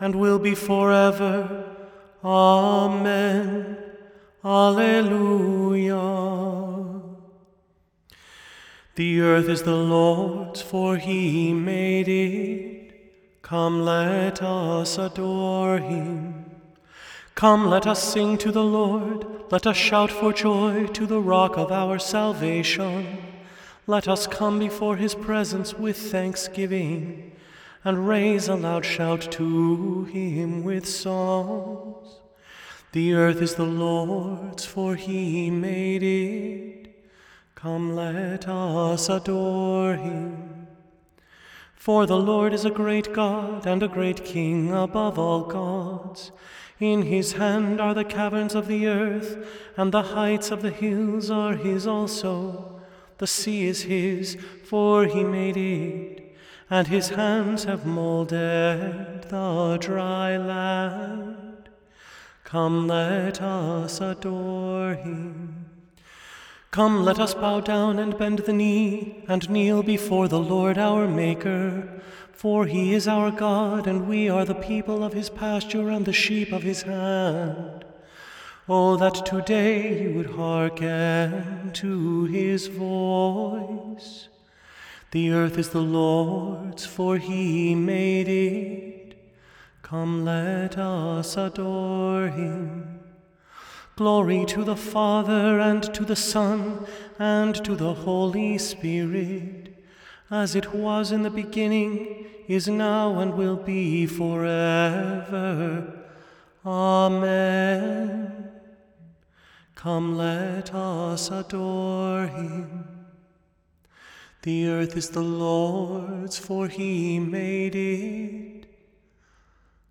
and will be forever. Amen. Alleluia. The earth is the Lord's, for he made it. Come, let us adore him. Come, let us sing to the Lord. Let us shout for joy to the rock of our salvation. Let us come before his presence with thanksgiving and raise a loud shout to him with songs. The earth is the Lord's, for he made it. Come, let us adore him. For the Lord is a great God and a great King above all gods. In his hand are the caverns of the earth, and the heights of the hills are his also. The sea is his, for he made it and his hands have molded the dry land. Come, let us adore him. Come, let us bow down and bend the knee and kneel before the Lord our Maker. For he is our God, and we are the people of his pasture and the sheep of his hand. Oh, that today you would hearken to his voice. The earth is the Lord's, for he made it. Come, let us adore him. Glory to the Father, and to the Son, and to the Holy Spirit, as it was in the beginning, is now, and will be forever. Amen. Come, let us adore him. The earth is the Lord's, for he made it.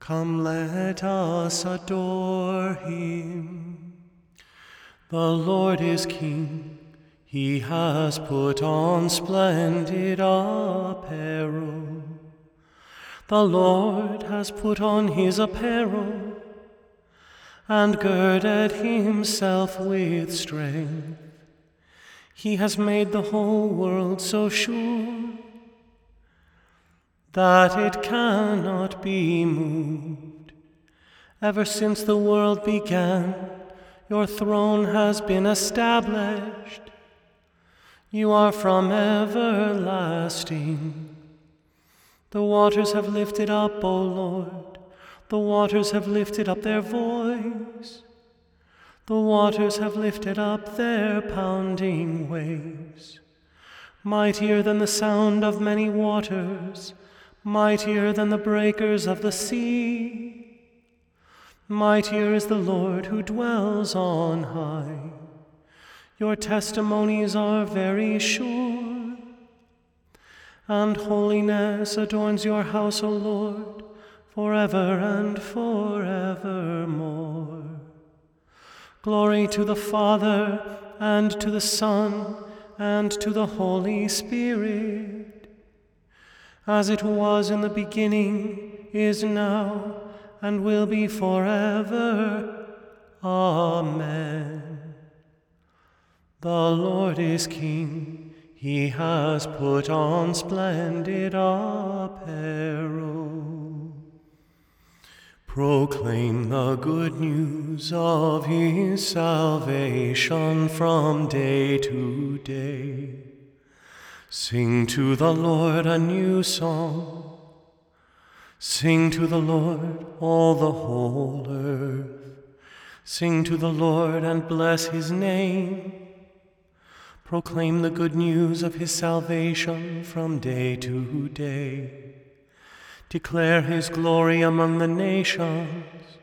Come, let us adore him. The Lord is King, he has put on splendid apparel. The Lord has put on his apparel and girded himself with strength. He has made the whole world so sure that it cannot be moved. Ever since the world began, your throne has been established. You are from everlasting. The waters have lifted up, O Lord, the waters have lifted up their voice. The waters have lifted up their pounding waves. Mightier than the sound of many waters, mightier than the breakers of the sea. Mightier is the Lord who dwells on high. Your testimonies are very sure, and holiness adorns your house, O Lord, forever and forevermore. Glory to the Father, and to the Son, and to the Holy Spirit, as it was in the beginning, is now, and will be forever. Amen. The Lord is King, he has put on splendid apparel. Proclaim the good news of his salvation from day to day. Sing to the Lord a new song. Sing to the Lord, all the whole earth. Sing to the Lord and bless his name. Proclaim the good news of his salvation from day to day declare his glory among the nations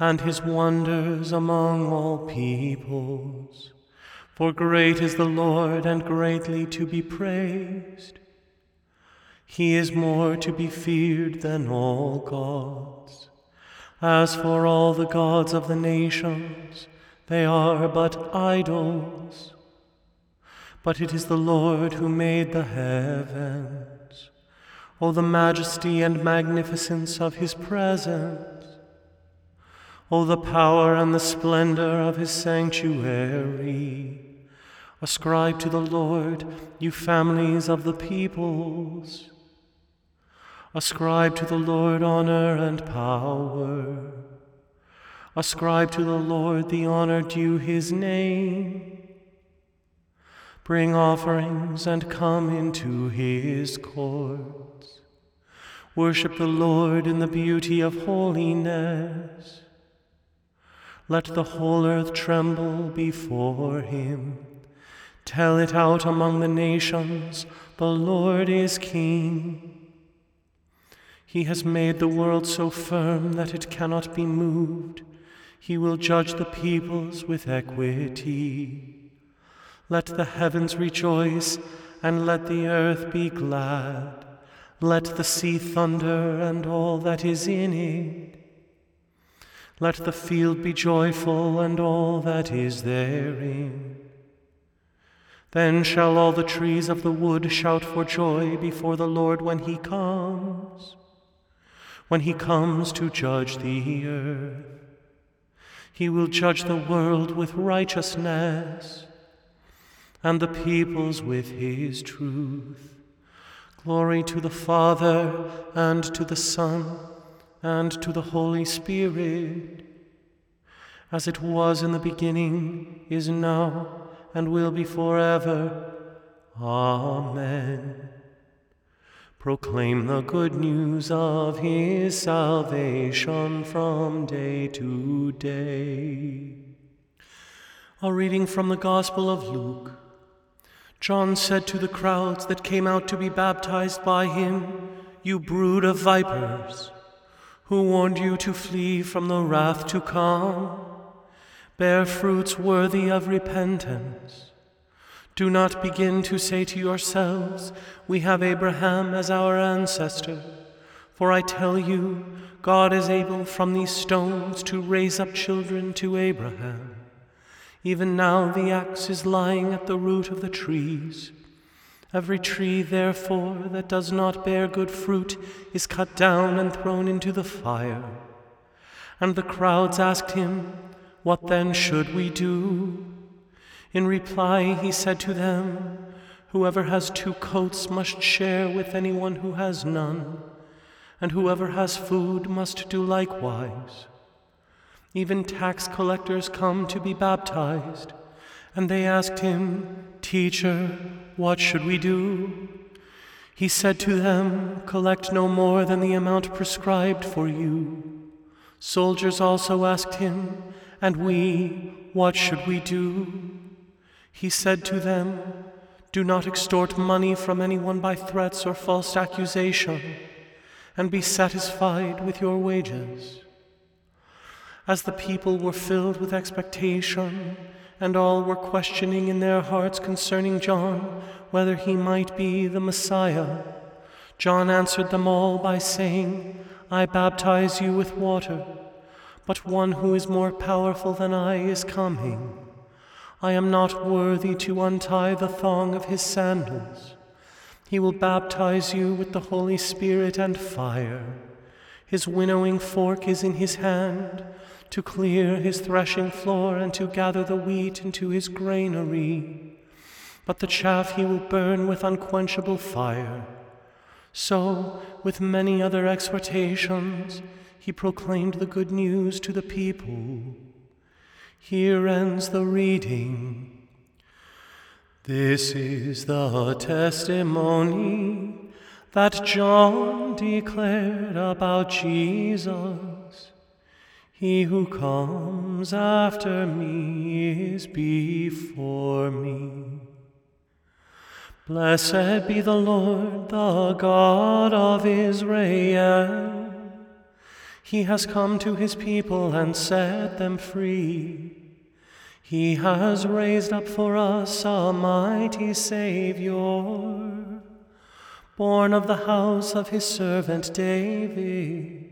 and his wonders among all peoples. For great is the Lord and greatly to be praised. He is more to be feared than all gods, As for all the gods of the nations, they are but idols. But it is the Lord who made the heavens. O the majesty and magnificence of his presence! O the power and the splendor of his sanctuary! Ascribe to the Lord, you families of the peoples. Ascribe to the Lord honor and power. Ascribe to the Lord the honor due his name. Bring offerings and come into his courts. Worship the Lord in the beauty of holiness. Let the whole earth tremble before him. Tell it out among the nations, the Lord is King. He has made the world so firm that it cannot be moved. He will judge the peoples with equity. Let the heavens rejoice, and let the earth be glad. Let the sea thunder, and all that is in it. Let the field be joyful, and all that is therein. Then shall all the trees of the wood shout for joy before the Lord when he comes when he comes to judge the earth. He will judge the world with righteousness and the peoples with his truth. Glory to the Father and to the Son and to the Holy Spirit, as it was in the beginning, is now, and will be forever. Amen proclaim the good news of his salvation from day to day. A reading from the Gospel of Luke. John said to the crowds that came out to be baptized by him, You brood of vipers, who warned you to flee from the wrath to come? Bear fruits worthy of repentance. Do not begin to say to yourselves, We have Abraham as our ancestor. For I tell you, God is able from these stones to raise up children to Abraham. Even now the axe is lying at the root of the trees. Every tree, therefore, that does not bear good fruit is cut down and thrown into the fire. And the crowds asked him, What then should we do? In reply, he said to them, Whoever has two coats must share with anyone who has none, and whoever has food must do likewise. Even tax collectors come to be baptized, and they asked him, Teacher, what should we do? He said to them, Collect no more than the amount prescribed for you. Soldiers also asked him, And we, what should we do? He said to them, Do not extort money from anyone by threats or false accusation, and be satisfied with your wages. As the people were filled with expectation, and all were questioning in their hearts concerning John whether he might be the Messiah, John answered them all by saying, I baptize you with water, but one who is more powerful than I is coming I am not worthy to untie the thong of his sandals. He will baptize you with the Holy Spirit and fire. His winnowing fork is in his hand to clear his threshing floor and to gather the wheat into his granary. But the chaff he will burn with unquenchable fire. So, with many other exhortations, he proclaimed the good news to the people. Here ends the reading. This is the testimony that John declared about Jesus. He who comes after me is before me. Blessed be the Lord, the God of Israel. He has come to his people and set them free. He has raised up for us a mighty Savior, born of the house of his servant David.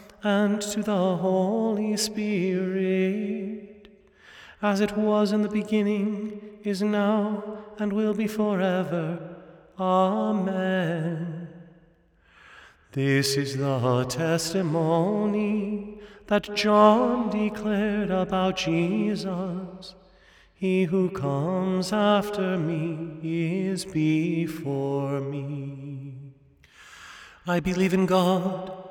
and to the Holy Spirit, as it was in the beginning, is now, and will be forever. Amen. This is the testimony that John declared about Jesus. He who comes after me is before me. I believe in God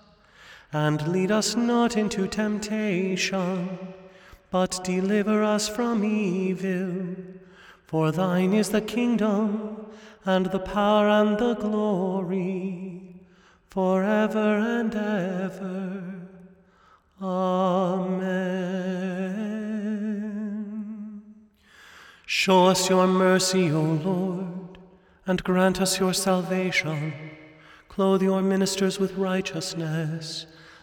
And lead us not into temptation, but deliver us from evil. For thine is the kingdom, and the power, and the glory, forever and ever. Amen. Show us your mercy, O Lord, and grant us your salvation. Clothe your ministers with righteousness.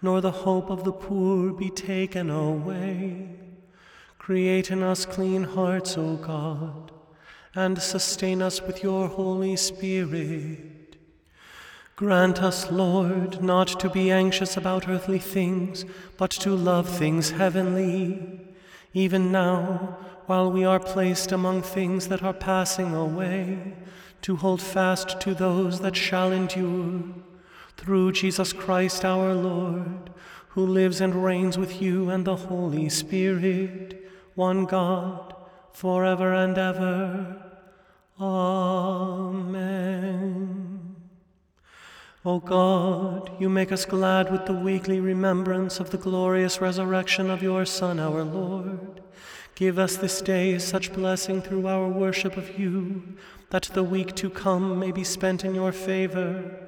nor the hope of the poor be taken away. Create in us clean hearts, O God, and sustain us with your Holy Spirit. Grant us, Lord, not to be anxious about earthly things, but to love things heavenly, even now while we are placed among things that are passing away, to hold fast to those that shall endure, through Jesus Christ our Lord, who lives and reigns with you and the Holy Spirit, one God, forever and ever. Amen. O God, you make us glad with the weekly remembrance of the glorious resurrection of your Son, our Lord. Give us this day such blessing through our worship of you, that the week to come may be spent in your favor.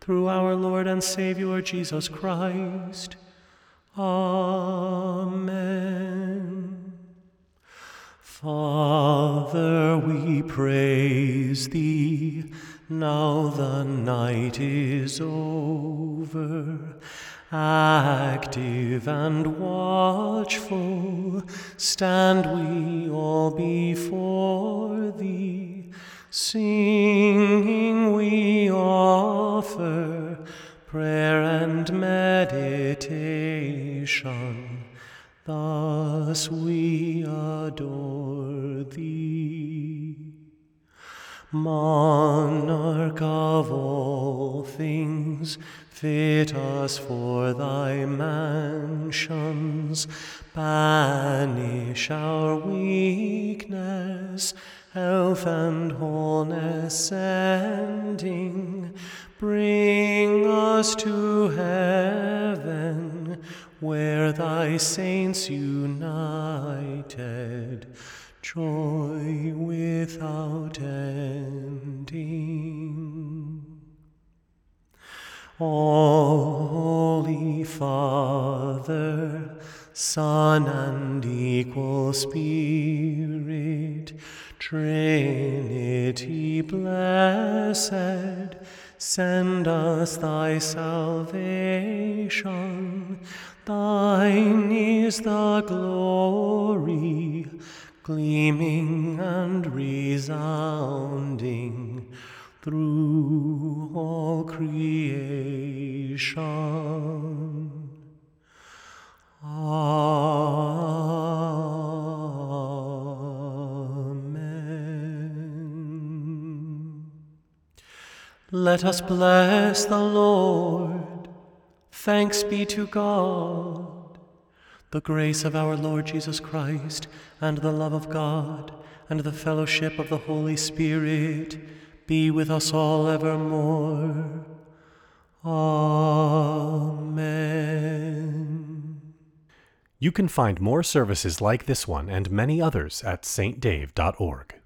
through our Lord and Savior Jesus Christ. Amen. Father, we praise thee. Now the night is over. Active and watchful stand we all before thee. Singing we offer prayer and meditation. Thus we adore thee. Monarch of all things, fit us for thy mansions. Banish our weakness, health and wholeness sending. Bring us to heaven, where thy saints united, joy without ending. O Holy Father, Son, and equal Spirit, Trinity blessed, send us thy salvation. Thine is the glory, gleaming and resounding through all creation. Amen. Let us bless the Lord. Thanks be to God. The grace of our Lord Jesus Christ, and the love of God, and the fellowship of the Holy Spirit be with us all evermore. Amen. You can find more services like this one and many others at saintdave.org.